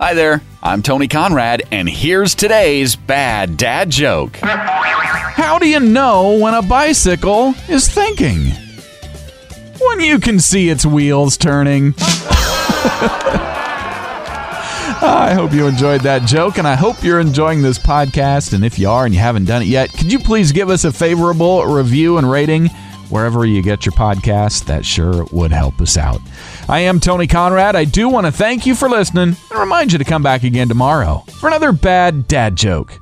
Hi there, I'm Tony Conrad, and here's today's bad dad joke. How do you know when a bicycle is thinking? When you can see its wheels turning. I hope you enjoyed that joke, and I hope you're enjoying this podcast. And if you are and you haven't done it yet, could you please give us a favorable review and rating wherever you get your podcast? That sure would help us out. I am Tony Conrad. I do want to thank you for listening and remind you to come back again tomorrow for another bad dad joke.